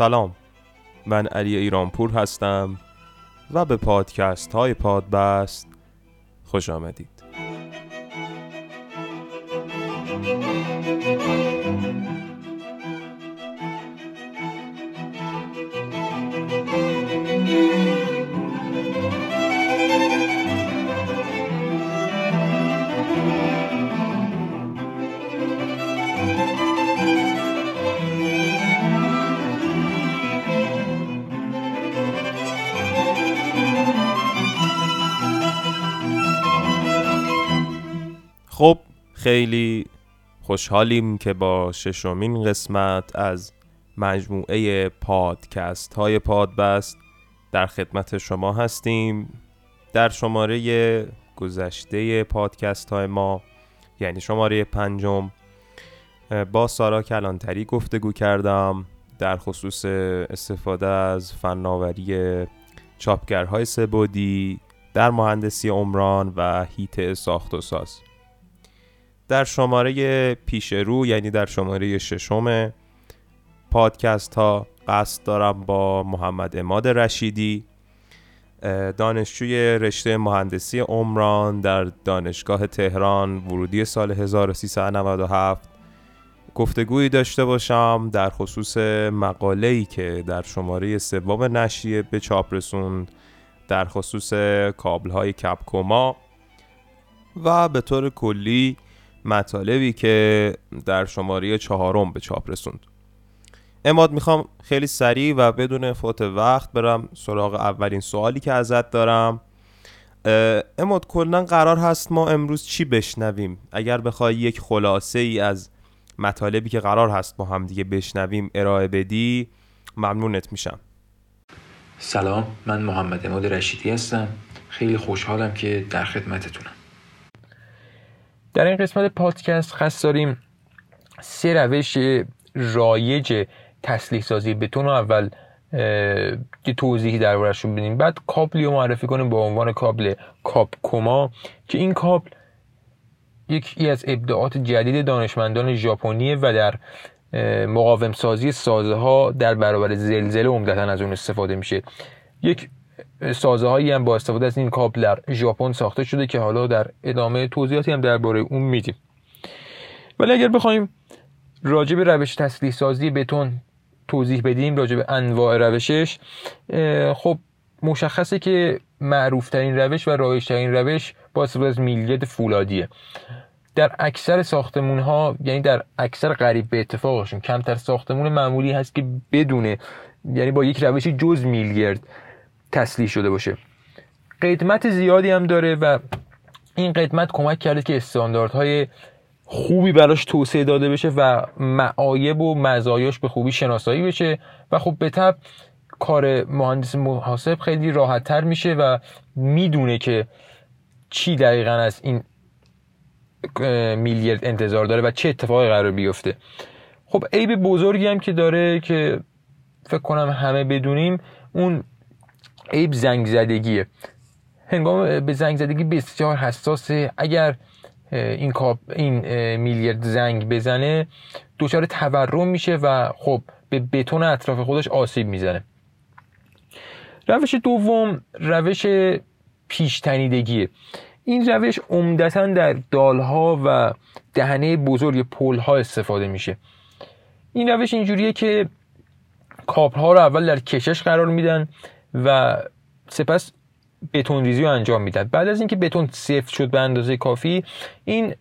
سلام. من علی ایرانپور هستم و به پادکست های پادبست خوش آمدید. خب خیلی خوشحالیم که با ششمین قسمت از مجموعه پادکست های پادبست در خدمت شما هستیم. در شماره گذشته پادکست های ما یعنی شماره پنجم با سارا کلانتری گفتگو کردم در خصوص استفاده از فناوری چاپگرهای سبودی در مهندسی عمران و هیت ساخت و ساز. در شماره پیش رو یعنی در شماره ششم پادکست ها قصد دارم با محمد اماد رشیدی دانشجوی رشته مهندسی عمران در دانشگاه تهران ورودی سال 1397 گفتگویی داشته باشم در خصوص مقاله‌ای که در شماره سوم نشریه به چاپ رسوند در خصوص کابل های کپکوما و به طور کلی مطالبی که در شماره چهارم به چاپ رسوند. اماد می‌خوام خیلی سریع و بدون فوت وقت برم سراغ اولین سوالی که ازت دارم. اماد کلا قرار هست ما امروز چی بشنویم؟ اگر بخوای یک خلاصه ای از مطالبی که قرار هست با هم دیگه بشنویم ارائه بدی ممنونت میشم. سلام من محمد اماد رشیدی هستم. خیلی خوشحالم که در خدمتتونم. در این قسمت پادکست خاص داریم سه روش رایج تسلیح سازی بتون رو اول یه توضیحی دربارهشون بدیم. بعد کابلی رو معرفی کنیم با عنوان کابل کاپکوما که این کابل یکی از ابداعات جدید دانشمندان ژاپنی و در مقاوم سازی سازه ها در برابر زلزله عمدتا از اون استفاده میشه. یک سازه هایی هم با استفاده از این کابل در ژاپن ساخته شده که حالا در ادامه توضیحاتی هم درباره اون میدیم. ولی اگر بخوایم راجع به روش تسلیح سازی بتون توضیح بدیم راجع به انواع روشش خب مشخصه که معروف ترین روش و رایج ترین روش با استفاده از میلگرد فولادیه. در اکثر ساختمون ها یعنی در اکثر قریب به اتفاقشون کمتر ساختمون معمولی هست که بدونه یعنی با یک روشی جز میلگرد تسلیح شده باشه. قدمت زیادی هم داره و این قدمت کمک کرده که استانداردهای خوبی براش توسعه داده بشه و معایب و مزایاش به خوبی شناسایی بشه و خب به طب کار مهندس محاسب خیلی راحت تر میشه و می‌دونه که چی دقیقا از این میلیارد انتظار داره و چه اتفاقی قرار بیفته. خب عیب بزرگی هم که داره که فکر کنم همه بدونیم اون عیب زنگ زدگیه هنگام به زنگ زدگی بسیار حساسه. اگر این کاپ این میلیارد زنگ بزنه دچار تورم میشه و خب به بتون اطراف خودش آسیب می‌زنه. روش دوم روش پیشتنیدگیه. این روش عمدتا در دالها و دهنه بزرگ پلها استفاده میشه. این روش اینجوریه که کابل ها رو اول در کشش قرار میدن و سپس بتون ریزی رو انجام میدن بعد از اینکه بتون سفت شد به اندازه کافی این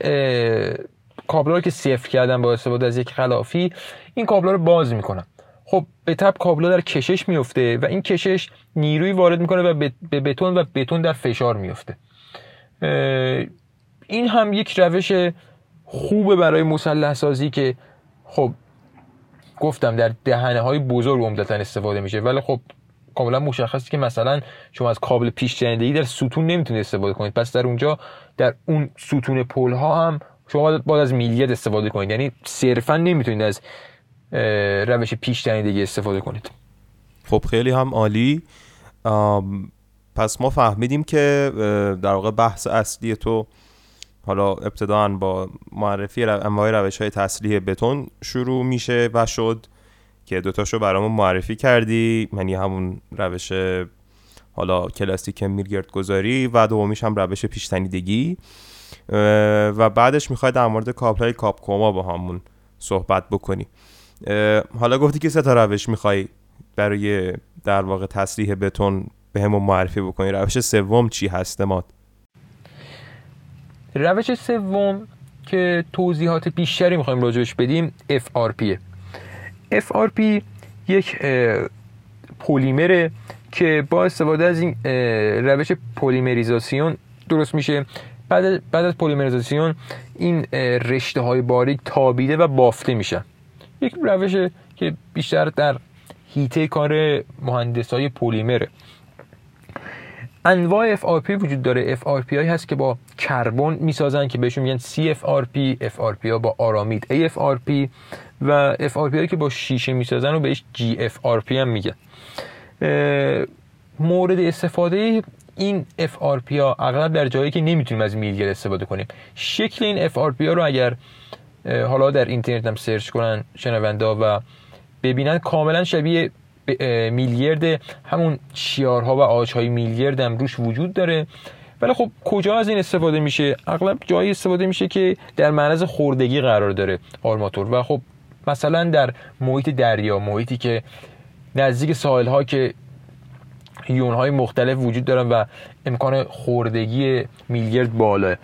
کابلا که سفت کردن با استفاده از یک خلافی این کابلا رو باز می‌کنن. خب به تب کابلا در کشش میفته و این کشش نیروی وارد می‌کنه و به بتون و بتون در فشار میفته این هم یک روش خوبه برای مسلح سازی که خب گفتم در دهنه های بزرگ عمدتا استفاده میشه. ولی خب کاملا مشخصه که مثلا شما از کابل پیش در ستون نمی‌تونید استفاده کنید. پس در اونجا در اون ستون پل ها هم شما باید از میلیت استفاده کنید. یعنی صرفا نمی‌تونید از روش پیش استفاده کنید. خب خیلی هم عالی. پس ما فهمیدیم که در واقع بحث اصلی تو حالا ابتداعا با معرفی انواع روش های تسلیح بتون شروع میشه و شد. که دوتاشو برامون معرفی کردی. یعنی همون روش حالا کلاسیک میرگرد گذاری و دومیش هم روش پیشتنیدگی. و بعدش می‌خوای در مورد کابل های کاپ کوما با همون صحبت بکنی. حالا گفتی که سه تا روش می‌خوای برای در واقع تصریح بتون به همون معرفی بکنی. روش سوم چی هست ماد؟ روش سوم که توضیحات بیشتری می‌خوایم راجبش بدیم FRP FRP یک پلیمره که با استفاده از این روش پلیمریزاسیون درست میشه. بعد, بعد از پلیمریزاسیون این رشته های باریک تابیده و بافته میشن. یک روش که بیشتر در هیته کار مهندس های پلیمره. انواع FRP وجود داره. FRP هایی هست که با کربن می‌سازن که بهشون میگن CFRP FRP ها با آرامید AFRP و FRP هایی که با شیشه می‌سازن و بهش GFRP هم میگن. مورد استفاده این FRP ها اغلب در جایی که نمی‌تونیم از میلگر استفاده کنیم. شکل این FRP ها رو اگر حالا در اینترنت هم سرچ کنن شنونده و ببینن کاملا شبیه میلیرد همون شیارها و آجهای میلیرد هم روش وجود داره. ولی خب کجا از این استفاده میشه؟ اغلب جایی استفاده میشه که در معرض خوردگی قرار داره آرماتور. و خب مثلا در محیط دریا محیطی که نزدیک ساحل ها که یون های مختلف وجود دارن و امکان خوردگی میلیرد بالاه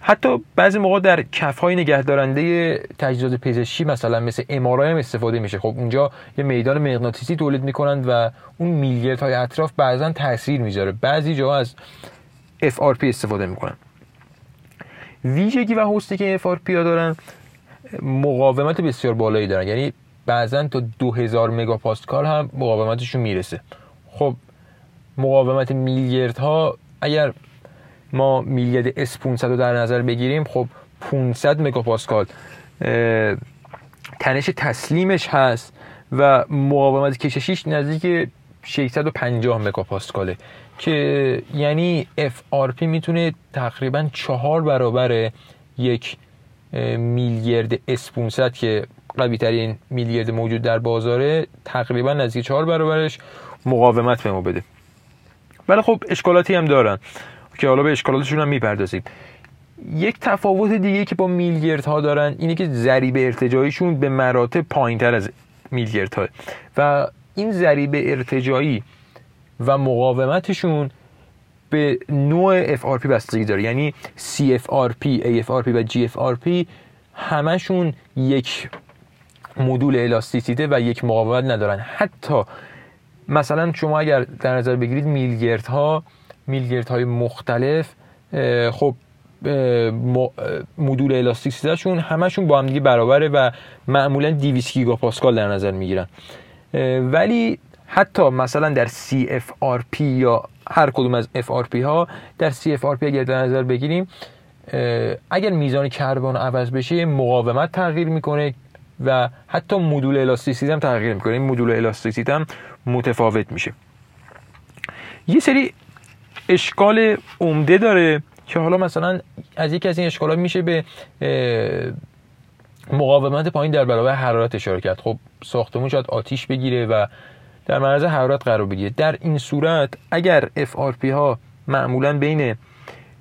حتی بعضی موقع در کف های نگهدارنده تجهیزات پزشکی مثلا مثل امارای هم استفاده میشه. خب اونجا یه میدان مغناطیسی تولید می‌کنند و اون میلیرد های اطراف بعضا تاثیر می‌ذاره. بعضی جاها از FRP استفاده می‌کنن. ویژگی و حسنی که FRP ها دارن مقاومت بسیار بالایی دارن. یعنی بعضا تا 2000 مگاپاسکال هم مقاومتشون می‌رسه. خب مقاومت میلیردها اگر ما میلیارد اس 500 رو در نظر بگیریم خب 500 مگاپاسکال تنش تسلیمش هست و مقاومت کششیش نزدیک 650 مگاپاسکاله. که یعنی FRP می‌تونه تقریبا چهار برابر یک میلیارد اس 500 که قوی ترین میلیارد موجود در بازاره تقریبا نزدیک چهار برابرش مقاومت به ما بده. ولی خب اشکالاتی هم دارن. که حالا به اشکالاتشون هم می‌پردازیم. یک تفاوت دیگه که با میلگرد ها دارن اینه که ضریب ارتجاعیشون به مراتب پایین تر از میلگرد ها و این ضریب ارتجاعی و مقاومتشون به نوع FRP بستگی داره. یعنی CFRP, AFRP و GFRP همشون یک مدول الاستیسیته و یک مقاومت ندارن. حتی مثلا شما اگر در نظر بگیرید میلگرد ها میلگرد های مختلف خب مدول الاستیسیتشون همشون با هم دیگه برابره و معمولا 200 گیگاپاسکال در نظر می‌گیرن. ولی حتی مثلا در CFRP یا هر کدوم از FRP ها در CFRP اگر در نظر بگیریم اگر میزان کربن عوض بشه مقاومت تغییر می‌کنه و حتی مدول الاستیسیت هم تغییر می‌کنه. این مدول الاستیسیت هم متفاوت میشه. یه سری اشکال عمده داره که حالا مثلا از یکی از این اشکالا میشه به مقاومت پایین در برابر حرارت اشاره کرد خب ساختمون شاید آتیش بگیره و در معرض حرارت قرار بگیره در این صورت اگر FRP ها معمولا بین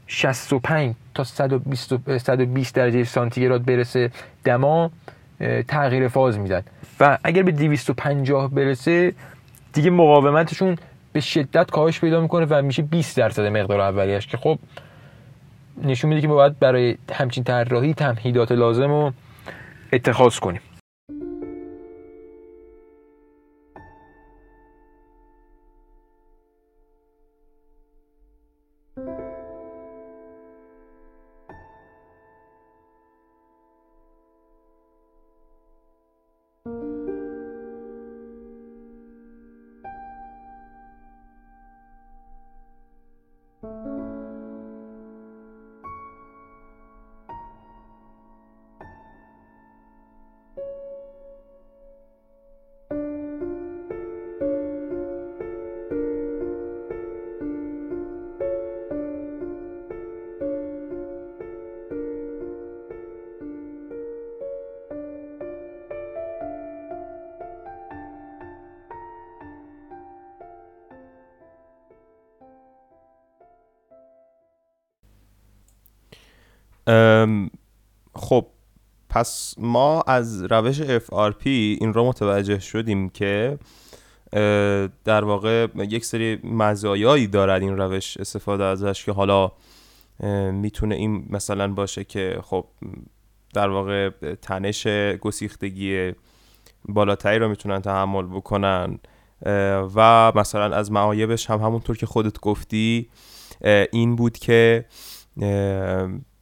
65 تا 120, 120 درجه سانتیگراد برسه دما تغییر فاز میدن و اگر به 250 برسه دیگه مقاومتشون به شدت کاهش پیدا می‌کنه و میشه 20 درصد مقدار اولیش که خب نشون میده که باید برای همچین طراحی تمهیدات لازم رو اتخاذ کنیم. خب پس ما از روش FRP این رو متوجه شدیم که در واقع یک سری مزایایی دارد این روش استفاده ازش که حالا می‌تونه این مثلا باشه که خب در واقع تنش گسیختگی بالاتری رو می‌تونن تحمل بکنن و مثلا از معایبش هم همونطور که خودت گفتی این بود که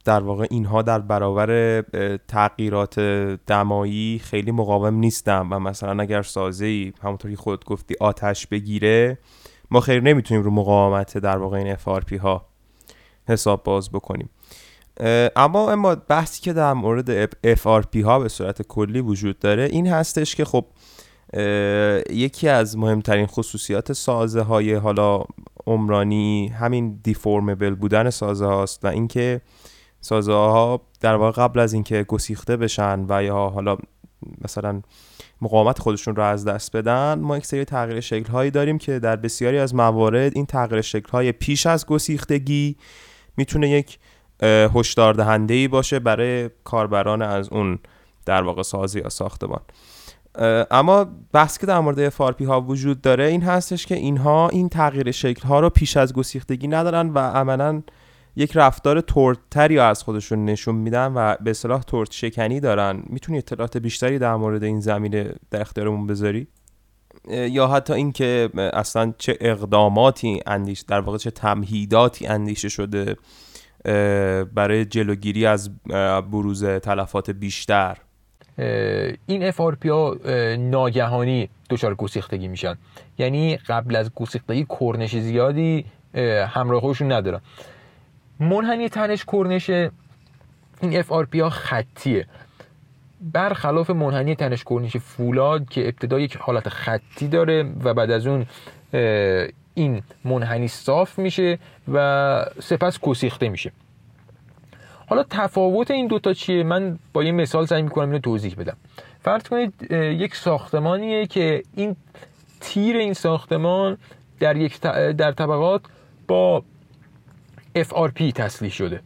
در واقع اینها در برابر تغییرات دمایی خیلی مقاوم نیستن و مثلا اگر سازه ای همونطور که خودت گفتی آتش بگیره ما خیلی نمی‌تونیم رو مقاومت در واقع این FRP ها حساب باز بکنیم. اما اما بحثی که در مورد FRP ها به صورت کلی وجود داره این هستش که خب یکی از مهمترین خصوصیات سازه های حالا عمرانی همین دیفورمبل بودن سازه هاست و اینکه سازه ها در واقع قبل از اینکه گسیخته بشن و یا حالا مثلا مقاومت خودشون رو از دست بدن ما یک سری تغییر شکل هایی داریم که در بسیاری از موارد این تغییر شکل های پیش از گسیختگی می‌تونه یک هشدار دهنده ای باشه برای کاربران از اون در واقع سازی یا ساختمان. اما بحث که در مورد فارپی ها وجود داره این هستش که اینها این تغییر شکل ها رو پیش از گسیختگی ندارن و عملا یک رفتار ترتری از خودشون نشون میدن و به اصطلاح ترت شکنی دارن. می‌تونی اطلاعات بیشتری در مورد این زمینه در اختیارمون بذاری؟ یا حتی اینکه اصلا چه اقداماتی اندیش در واقع چه تمهیداتی اندیشه شده برای جلوگیری از بروز تلفات بیشتر. این FRP ها ناگهانی دچار گسیختگی میشن. یعنی قبل از گسیختگی کرنش زیادی همراه خودشون ندارن. منحنی تنش کرنش این FRP ها خطیه. برخلاف منحنی تنش کرنش فولاد که ابتدا یک حالت خطی داره و بعد از اون این منحنی صاف میشه و سپس گسیخته میشه. حالا تفاوت این دوتا چیه؟ من با یه مثال سعی می‌کنم اینو توضیح بدم. فرض کنید یک ساختمانیه که این تیر این ساختمان در یک در طبقات با FRP تسلیح شده.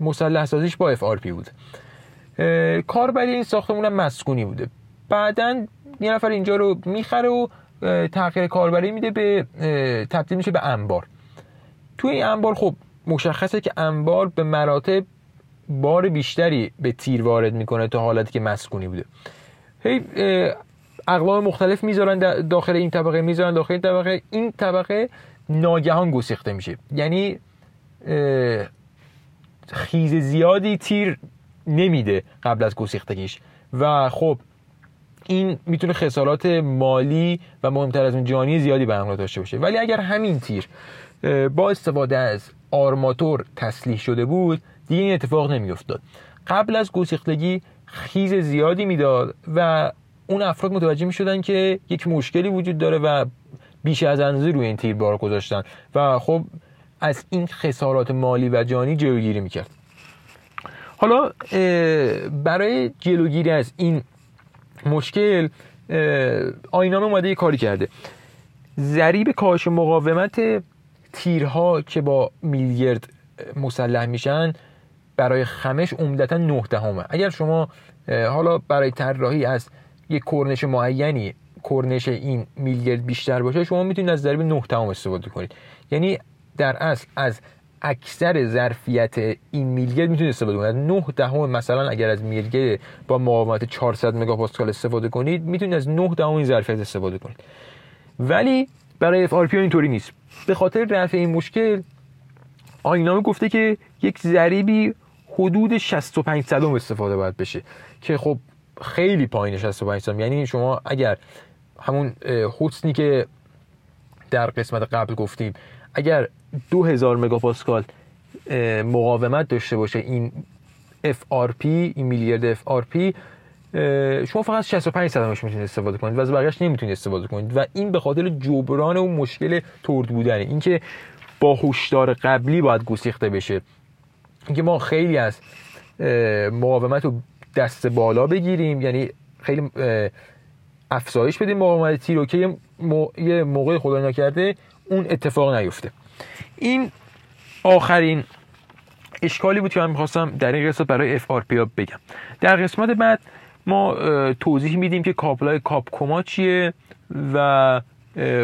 مسلح سازیش با FRP بود. کاربری این ساختمون هم مسکونی بوده. بعدا یه نفر اینجا رو می‌خره و تغییر کاربری میده به تبدیل میشه به انبار. توی این انبار خب مشخصه که انبار به مراتب بار بیشتری به تیر وارد می‌کنه تا حالتی که مسکونی بوده. هی اقلام مختلف می‌ذارن داخل این طبقه می‌ذارن داخل این طبقه. این طبقه ناگهان گسیخته میشه. یعنی خیز زیادی تیر نمیده قبل از گسیختگیش. و خب این می‌تونه خسارات مالی و مهمتر از اون جانی زیادی به همراه داشته باشه. ولی اگر همین تیر با استفاده از آرماتور تسلیح شده بود دیگه این اتفاق نمیافتاد. قبل از گسیختگی خیز زیادی می‌داد و اون افراد متوجه می‌شدن که یک مشکلی وجود داره و بیش از اندازه روی این تیر بار گذاشتن. و خب از این خسارات مالی و جانی جلوگیری می‌کرد. حالا برای جلوگیری از این مشکل آینامه اومده یه کاری کرده. ضریب کاهش مقاومت تیرها که با میلگرد مسلح میشن برای خمش عمدتا 9 دهمه. اگر شما حالا برای طراحی از یک کرنش معینی کرنش این میلگرد بیشتر باشه شما می‌تونید از ضریب 9 دهم استفاده کنید. یعنی در اصل از اکثر ظرفیت این میلگرد می‌تونید استفاده کنید 9 دهم مثلا اگر از میلگرد با مقاومت 400 مگاپاسکال استفاده کنید می‌تونید از 9 دهم این ظرفیت استفاده کنید. ولی برای اف اینطوری نیست. به خاطر رفع این مشکل آینامه گفته که یک ضریبی حدود 65 صدم استفاده باید بشه که خب خیلی پایین 65 صدم. یعنی شما اگر همون حسنی که در قسمت قبل گفتیم اگر 2000 مگاپاسکال مقاومت داشته باشه این FRP این میلیارد FRP شما فقط 65 صدمش می‌تونید استفاده کنید. و از بقیه‌اش نمی‌تونید استفاده کنید. و این به خاطر جبران اون مشکل ترد بودنه. اینکه با هشدار قبلی باید گسیخته بشه. اینکه ما خیلی از مقاومت رو دست بالا بگیریم. یعنی خیلی افزایش بدیم مقاومت. تیر که یه موقع خدا نکرده اون اتفاق نیفته. این آخرین اشکالی بود که من می‌خواستم در این قسمت برای FRP ها بگم. در قسمت بعد ما توضیح میدیم که کابل های کاپکوما چیه و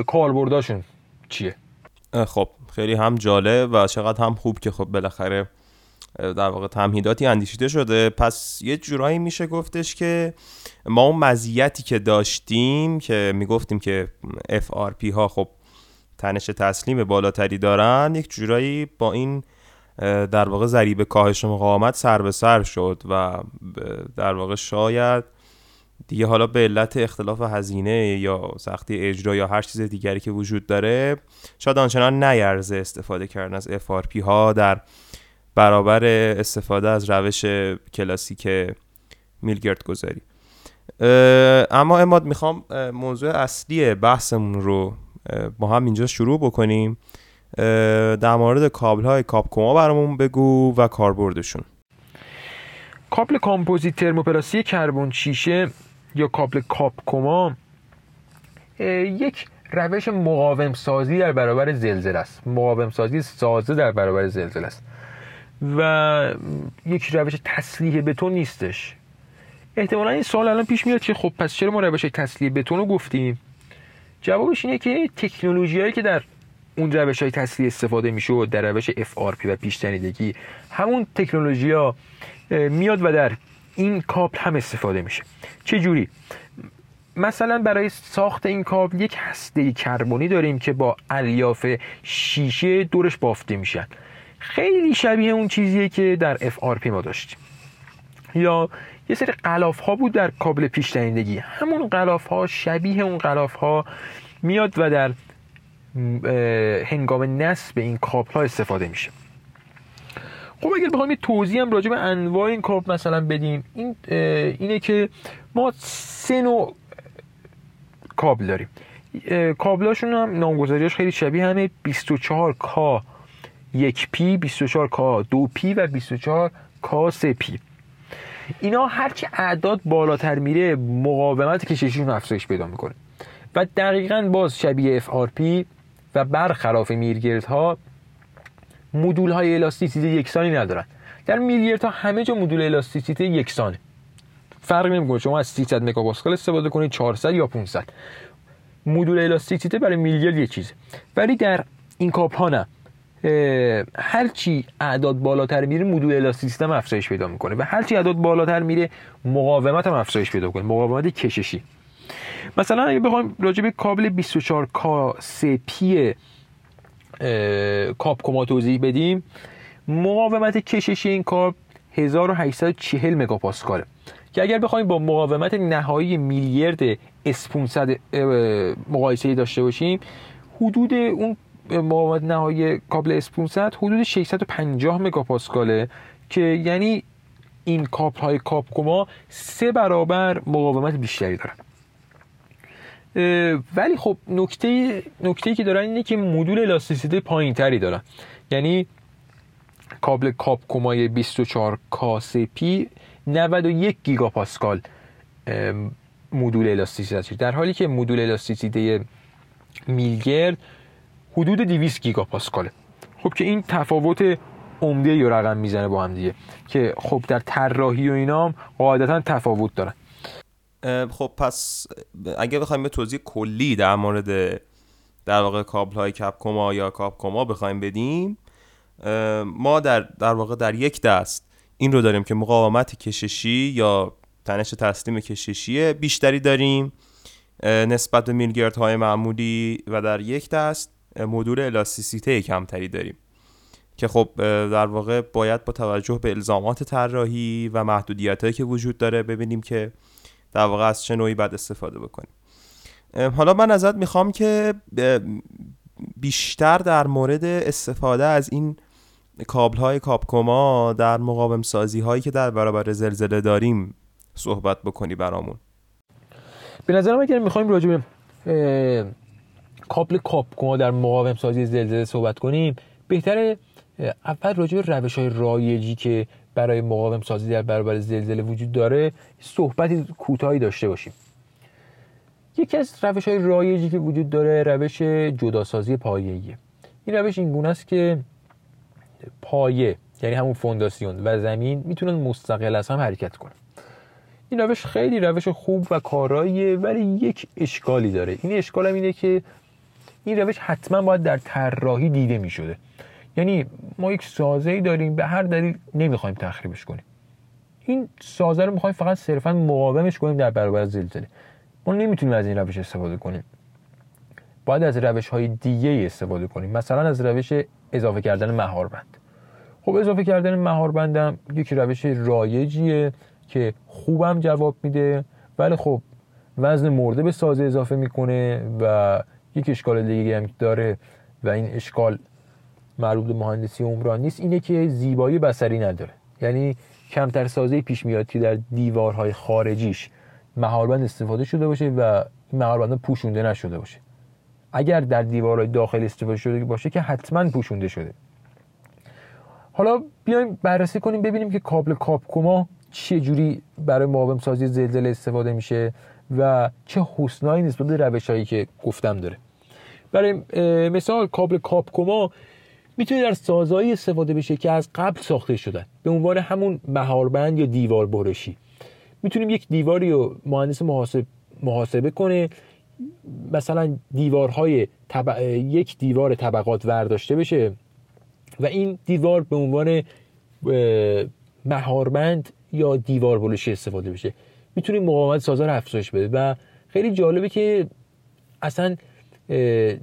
کاربرداشون چیه. خب خیلی هم جالب و چقدر هم خوب که خب بالاخره در واقع تمهیداتی اندیشیده شده. پس یه جورایی میشه گفتش که ما اون مزیتی که داشتیم که می‌گفتیم که FRP ها خب تنش تسلیم بالاتری دارن یک جورایی با این در واقع ضریب کاهش مقاومت سر به سر شد و در واقع شاید دیگه حالا به علت اختلاف هزینه یا سختی اجرا یا هر چیز دیگری که وجود داره شاید آنچنان نیرزه استفاده کردن از FRP ها در برابر استفاده از روش کلاسیک میلگرد گذاری. اما اماد می‌خوام موضوع اصلی بحثمون رو با هم اینجا شروع بکنیم. در مورد کابل های کاپکوما برامون بگو و کاربردشون. کابل کامپوزیت ترموپلاسی کربن شیشه یا کابل کاپکوما یک روش مقاوم سازی در برابر زلزله است. مقاوم سازی سازه در برابر زلزله است. و یک روش تسلیح بتون نیستش. احتمالا این سوال الان پیش میاد که خب پس چرا ما روش تسلیح بتون رو گفتیم؟ جوابش اینه که تکنولوژی هایی که در اون روش های تسلیح استفاده میشه در روش FRP و پیش همون تکنولوژی ها میاد و در این کابل هم استفاده میشه. چه جوری مثلا برای ساخت این کابل یک هسته کربنی داریم که با الیاف شیشه دورش بافته میشن. خیلی شبیه اون چیزیه که در FRP ما داشتیم. یا یه سری قلاف ها بود در کابل پیش همون قلاف ها شبیه اون قلاف ها میاد و در هنگام نصب این کابل ها استفاده میشه. خب اگر بخوایم یه توضیح هم راجع به انواع این کابل مثلا بدیم این اینه که ما سه نوع کابل داریم. کابلاشون هم نامگذاریاش خیلی شبیه همه. 24 k 1 P 24 k 2 P و 24 k 3 P. اینا هرچی اعداد بالاتر میره مقاومت کششیشون افزایش پیدا می‌کنه. و دقیقا باز شبیه FRP و برخلاف میلگردها مدول های الاستیسیته یکسانی ندارن. در میلیرد ها همه جا مدول الاستیسیته یکسانه. فرق نمی‌کنه شما از 300 مگاپاسکال استفاده کنید 400 یا 500 مدول الاستیسیته برای میلیارد یه چیزه. ولی در این کاپ ها نه. هرچی اعداد بالاتر میره مدول الاستیسیته افزایش پیدا می‌کنه. و هرچی اعداد بالاتر میره مقاومت هم افزایش پیدا کنه مقاومت کششی. مثلا اگه بخوایم راجع به کابل 24 k 3 p کاپ توضیح بدیم. مقاومت کششی این کابل 1840 مگاپاسکاله. که اگر بخوایم با مقاومت نهایی میلگرد S 500 مقایسه داشته باشیم حدود اون مقاومت نهایی کابل S 500 حدود 650 مگاپاسکاله که یعنی این کابل های کابکوما سه برابر مقاومت بیشتری دارن. ولی خب نکته نکته که دارن اینه که مدول الاستیسیته پایین تری دارن. یعنی کابل کاپکومای 24 پی 91 گیگاپاسکال مدول الاستیسیته در حالی که مدول الاستیسیته میلگرد حدود 200 گیگاپاسکاله خب که این تفاوت عمده یا رقم می‌زنه با هم دیگه که خب در طراحی و اینا هم قاعدتا تفاوت دارن. خب پس اگه بخوایم به توضیح کلی در مورد در واقع کابل های کپکوما یا کاپکوما بخوایم بدیم ما در در واقع در یک دست این رو داریم که مقاومت کششی یا تنش تسلیم کششی بیشتری داریم نسبت به میلگرد های معمولی و در یک دست مدول الاستیسیته کمتری داریم. که خب در واقع باید با توجه به الزامات طراحی و محدودیت هایی که وجود داره ببینیم که در واقع از چه نوعی باید استفاده بکنیم. حالا من ازت می‌خوام که بیشتر در مورد استفاده از این کابل های کاپکوما در مقاوم سازی هایی که در برابر زلزله داریم صحبت بکنی برامون. به نظرم اگر می‌خوایم راجع به کابل کاپکوما در مقاوم سازی زلزله صحبت کنیم. بهتره اول راجع به روش های رایجی که برای مقاوم سازی در برابر زلزله وجود داره صحبتی کوتاهی داشته باشیم. یکی از روش های رایجی که وجود داره روش جداسازی پایه‌ایه. این روش این گونه است که پایه یعنی همون فونداسیون و زمین می‌تونن مستقل از هم حرکت کنن. این روش خیلی روش خوب و کاراییه ولی یک اشکالی داره. این اشکال هم اینه که این روش حتما باید در طراحی دیده می شده یعنی ما یک سازه ای داریم به هر دلیل نمی‌خوایم تخریبش کنیم. این سازه رو می‌خوایم فقط صرفا مقاومش کنیم در برابر زلزله. ما نمی‌تونیم از این روش استفاده کنیم. باید از روش های دیگه استفاده کنیم. مثلا از روش اضافه کردن مهاربند. خب اضافه کردن مهاربندم یک روش رایجیه که خوبم جواب میده. ولی خب وزن مرده به سازه اضافه می‌کنه و یک اشکال دیگه هم داره و این اشکال مربوط به مهندسی عمران نیست اینه که زیبایی بسری نداره. یعنی کمتر سازه پیش میاد که در دیوارهای خارجیش مهاربند استفاده شده باشه و این مهاربند پوشونده نشده باشه. اگر در دیوارهای داخل استفاده شده باشه که حتما پوشونده شده. حالا بیایم بررسی کنیم ببینیم که کابل کاپکوما چه جوری برای مقاوم سازی زلزله استفاده میشه. و چه حسنایی نسبت به روش هایی که گفتم داره. برای مثال کابل کاپکوما می‌تونه در سازهایی استفاده بشه که از قبل ساخته شدن به عنوان همون مهاربند یا دیوار برشی. می‌تونیم یک دیواری رو مهندس محاسب محاسبه کنه. مثلا دیوارهای یک دیوار طبقات ورداشته بشه و این دیوار به عنوان مهاربند یا دیوار بلوشی استفاده بشه. می‌تونیم مقاومت سازا رو افزایش بده. و خیلی جالبه که اصلا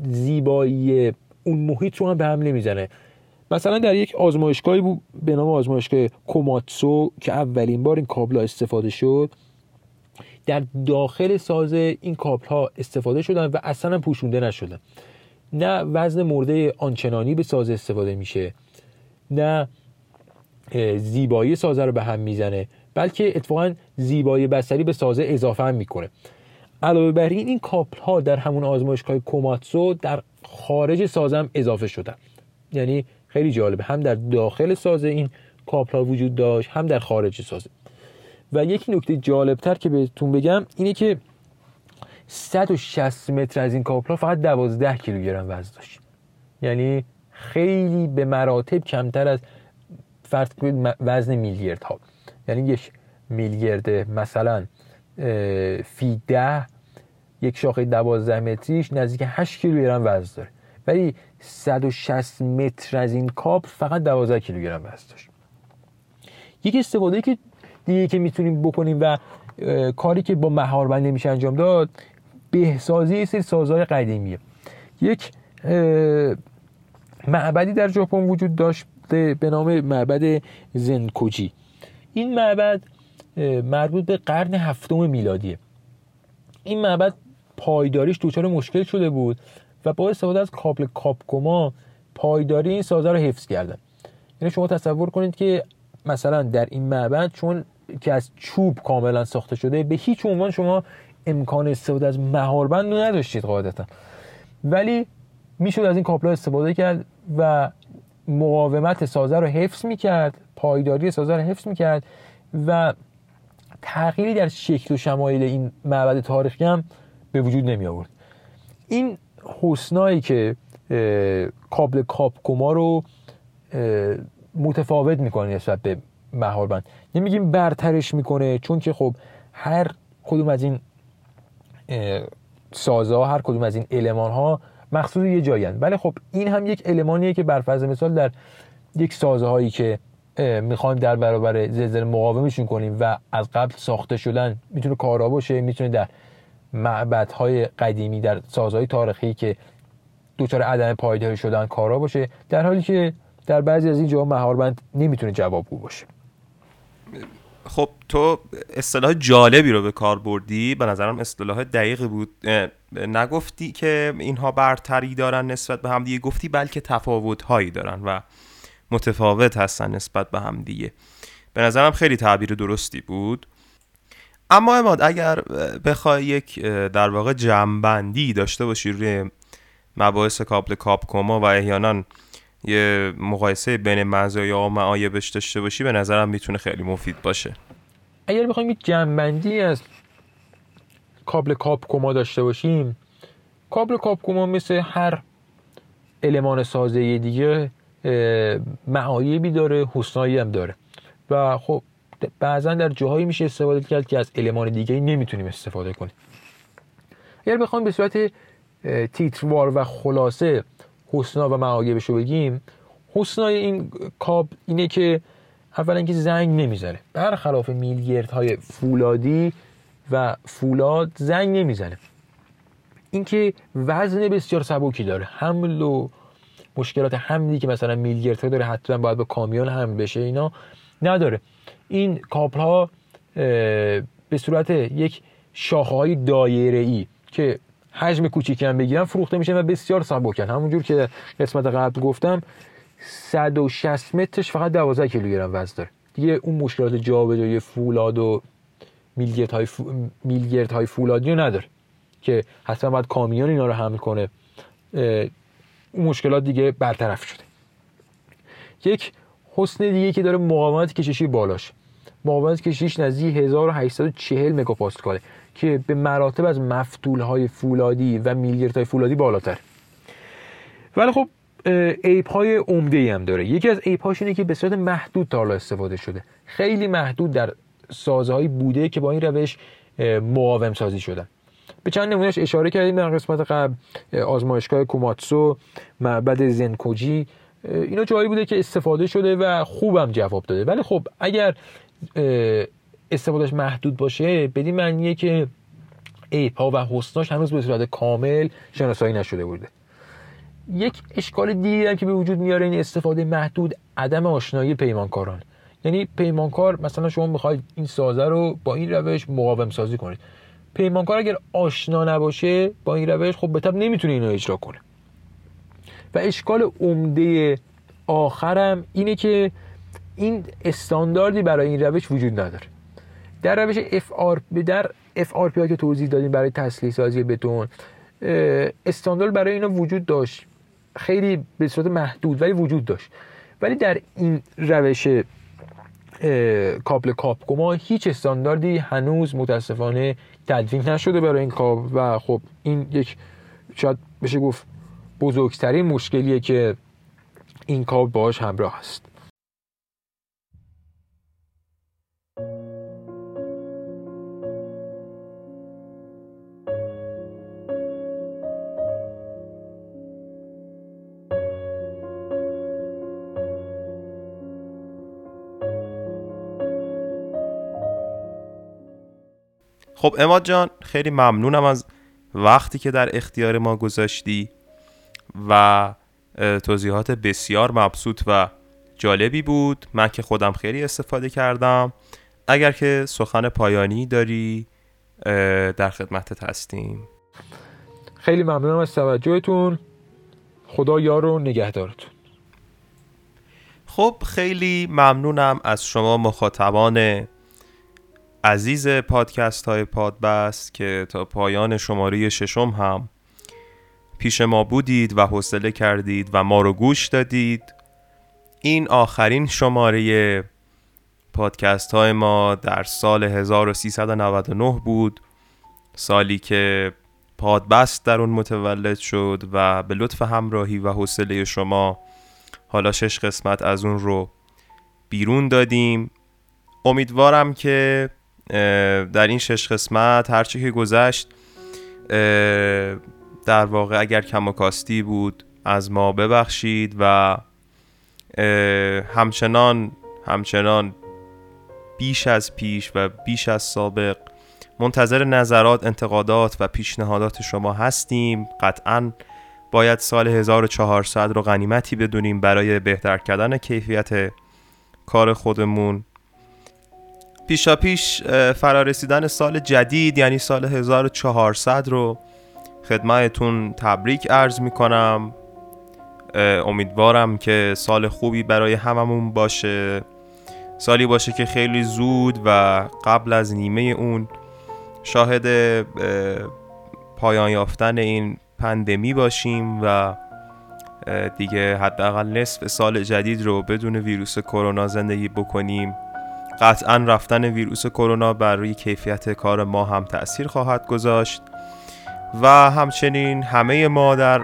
زیبایی اون محیط رو هم به هم نمی‌زنه. مثلا در یک آزمایشگاهی بود به نام آزمایشگاه کوماتسو که اولین بار این کابل استفاده شد. در داخل سازه این کابل ها استفاده شدن و اصلا پوشونده نشدن. نه وزن مرده آنچنانی به سازه استفاده میشه نه زیبایی سازه رو به هم می‌زنه. بلکه اتفاقا زیبایی بسری به سازه اضافه هم می‌کنه. علاوه بر این این کابل ها در همون آزمایشگاه کوماتسو در خارج سازه هم اضافه شدن. یعنی خیلی جالبه هم در داخل سازه این کابل ها وجود داشت هم در خارج سازه. و یک نکته جالبتر که بهتون بگم اینه که 160 متر از این کابل ها فقط 12 کیلوگرم وزن داشت. یعنی خیلی به مراتب کمتر از فرض وزن میلیارد ها یعنی یک میلیارد مثلا فی ده یک شاخه 12 متریش نزدیک 8 کیلوگرم وزن داره. ولی 160 متر از این کاپ فقط 12 کیلوگرم وزن داشت. یک استفاده که دیگه که می‌تونیم بکنیم و کاری که با مهاربند نمیشه انجام داد بهسازی سری سازهای قدیمیه. یک معبدی در ژاپن وجود داشت به نام معبد زنکوجی. این معبد مربوط به قرن هفتم میلادیه. این معبد پایداریش دچار مشکل شده بود و با استفاده از کابل کاپکوما پایداری این سازه رو حفظ کردن. یعنی شما تصور کنید که مثلا در این معبد چون که از چوب کاملا ساخته شده به هیچ عنوان شما امکان استفاده از مهاربند رو نداشتید قاعدتا. ولی می‌شد از این کابل استفاده کرد و مقاومت سازه رو حفظ می‌کرد پایداری سازه رو حفظ می‌کرد و تغییری در شکل و شمایل این معبد تاریخی هم به وجود نمی آورد. این حسنایی که کابل کاپکوما رو متفاوت می‌کنه نسبت به مهاربند نمیگیم برترش می‌کنه چون که خب هر کدوم از این سازها هر کدوم از این علمان ها مخصوص یه جایی ولی خب این هم یک المانیه که بر فرض مثال در یک سازه هایی که می‌خوایم در برابر زلزله مقاومشون کنیم و از قبل ساخته شدن می‌تونه کارا باشه می‌تونه در معبدهای قدیمی در سازهای تاریخی که دچار عدم پایداری شدن کارا باشه در حالی که در بعضی از این جاها مهاربند نمی‌تونه جوابگو باشه. خب تو اصطلاح جالبی رو به کار بردی به نظرم اصطلاح دقیقی بود. نگفتی که اینها برتری دارن نسبت به هم دیگه گفتی بلکه تفاوت هایی دارن و متفاوت هستن نسبت به هم دیگه. به نظرم خیلی تعبیر درستی بود. اما اماد اگر بخوای یک در واقع جمعبندی داشته باشی روی مباحث کابل کاپکوما و احیانا یه مقایسه بین مزایا و معایبش داشته باشی به نظرم می‌تونه خیلی مفید باشه. اگر بخوایم یک جنبندی از کابل کاپکوما داشته باشیم کابل کاپکوما مثل هر المان سازه دیگه معایبی داره حسنایی هم داره. و خب بعضا در جاهایی میشه استفاده کرد که از المان دیگه نمی‌تونیم استفاده کنیم. اگر بخوام به صورت تیتروار و خلاصه حسنا و معایبش رو بگیم حسنای این کاب اینه که اولا که زنگ نمی‌زنه. برخلاف میلگردهای فولادی و فولاد زنگ نمی‌زنه. اینکه وزن بسیار سبکی داره. حمل و مشکلات حملی که مثلا میلگرت داره حتما باید به کامیون هم بشه اینا نداره. این کابل ها به صورت یک شاخه های دایره ای که حجم کوچیکی هم بگیرن فروخته میشه و بسیار سبکن. همونجور که قسمت قبل گفتم 160 مترش فقط 12 کیلوگرم وزن داره. دیگه اون مشکلات جابجایی فولاد و میلگرد های, میلگرد های فولادی رو نداره که حتما باید کامیون اینا رو حمل کنه. اون مشکلات دیگه برطرف شده. یک حسن دیگه که داره مقاومت کششی بالاش مقاومت کشیش نزدیک 1840 مگاپاسکاله که به مراتب از مفتول های فولادی و میلگرد های فولادی بالاتر ولی خب عیب های عمده هم داره. یکی از عیب هاش اینه که به صورت محدود تا استفاده شده. خیلی محدود در سازهایی بوده که با این روش مقاوم سازی شدن. به چند نمونهش اشاره کردیم در قسمت قبل. آزمایشگاه کوماتسو معبد زنکوجی اینا جایی بوده که استفاده شده و خوبم جواب داده. ولی خب اگر استفادهش محدود باشه بدین معنیه که ایپا و حسناش هنوز به صورت کامل شناسایی نشده بوده. یک اشکال دیگه هم که به وجود میاره این استفاده محدود عدم آشنایی پیمانکاران. یعنی پیمانکار مثلا شما می‌خواید این سازه رو با این روش مقاوم سازی کنید. پیمانکار اگر آشنا نباشه با این روش خب به نمی‌تونه اینو اجرا کنه. و اشکال عمده آخرم اینه که این استانداردی برای این روش وجود نداره. در روش FR در FRP که توضیح دادیم برای تسلیح سازی بتون استاندارد برای اینا وجود داشت. خیلی به صورت محدود ولی وجود داشت. ولی در این روش کابل کاپکوما هیچ استانداردی هنوز متاسفانه تدوین نشده برای این کاب و خب این یک شاید بشه گفت بزرگترین مشکلیه که این کاب باش همراه است خب اماد جان خیلی ممنونم از وقتی که در اختیار ما گذاشتی و توضیحات بسیار مبسوط و جالبی بود. من که خودم خیلی استفاده کردم. اگر که سخن پایانی داری در خدمتت هستیم. خیلی ممنونم از توجهتون. خدا یار و نگهدارتون. خب خیلی ممنونم از شما مخاطبان عزیز پادکست های پادبست که تا پایان شماره ششم هم پیش ما بودید و حوصله کردید و ما رو گوش دادید این آخرین شماره پادکست های ما در سال 1399 بود سالی که پادبست در اون متولد شد و به لطف همراهی و حوصله شما حالا شش قسمت از اون رو بیرون دادیم. امیدوارم که در این شش قسمت هرچی که گذشت در واقع اگر کماکاستی بود از ما ببخشید و همچنان همچنان بیش از پیش و بیش از سابق منتظر نظرات، انتقادات و پیشنهادات شما هستیم. قطعا باید سال 1400 رو غنیمتی بدونیم برای بهتر کردن کیفیت کار خودمون. پیشا پیش فرارسیدن سال جدید یعنی سال 1400 رو خدمتتون تبریک عرض می کنم امیدوارم که سال خوبی برای هممون باشه. سالی باشه که خیلی زود و قبل از نیمه اون شاهد پایان یافتن این پندمی باشیم و دیگه حداقل نصف سال جدید رو بدون ویروس کرونا زندگی بکنیم. قطعا رفتن ویروس کرونا بر روی کیفیت کار ما هم تاثیر خواهد گذاشت و همچنین همه ما در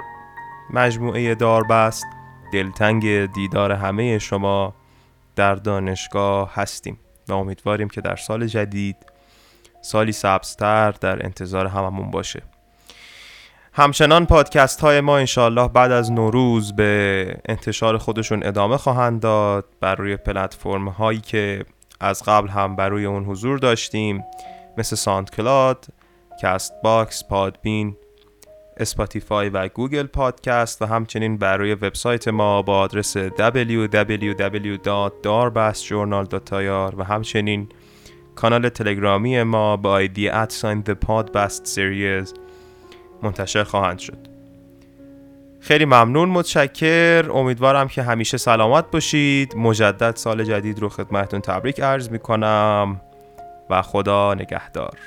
مجموعه داربست دلتنگ دیدار همه شما در دانشگاه هستیم و امیدواریم که در سال جدید سالی سبزتر در انتظار هممون باشه. همچنان پادکست های ما انشاءالله بعد از نوروز به انتشار خودشون ادامه خواهند داد بر روی پلتفرم هایی که از قبل هم بر روی اون حضور داشتیم مثل SoundCloud، Castbox، Podbean، Spotify و Google Podcast و همچنین بر روی وبسایت ما با آدرس www.darbastjournal.ir و همچنین کانال تلگرامی ما با آیدی at sign The Podbast Series منتشر خواهند شد. خیلی ممنون متشکر. امیدوارم که همیشه سلامت باشید. مجدد سال جدید رو خدمتتون تبریک عرض می‌کنم و خدا نگهدار.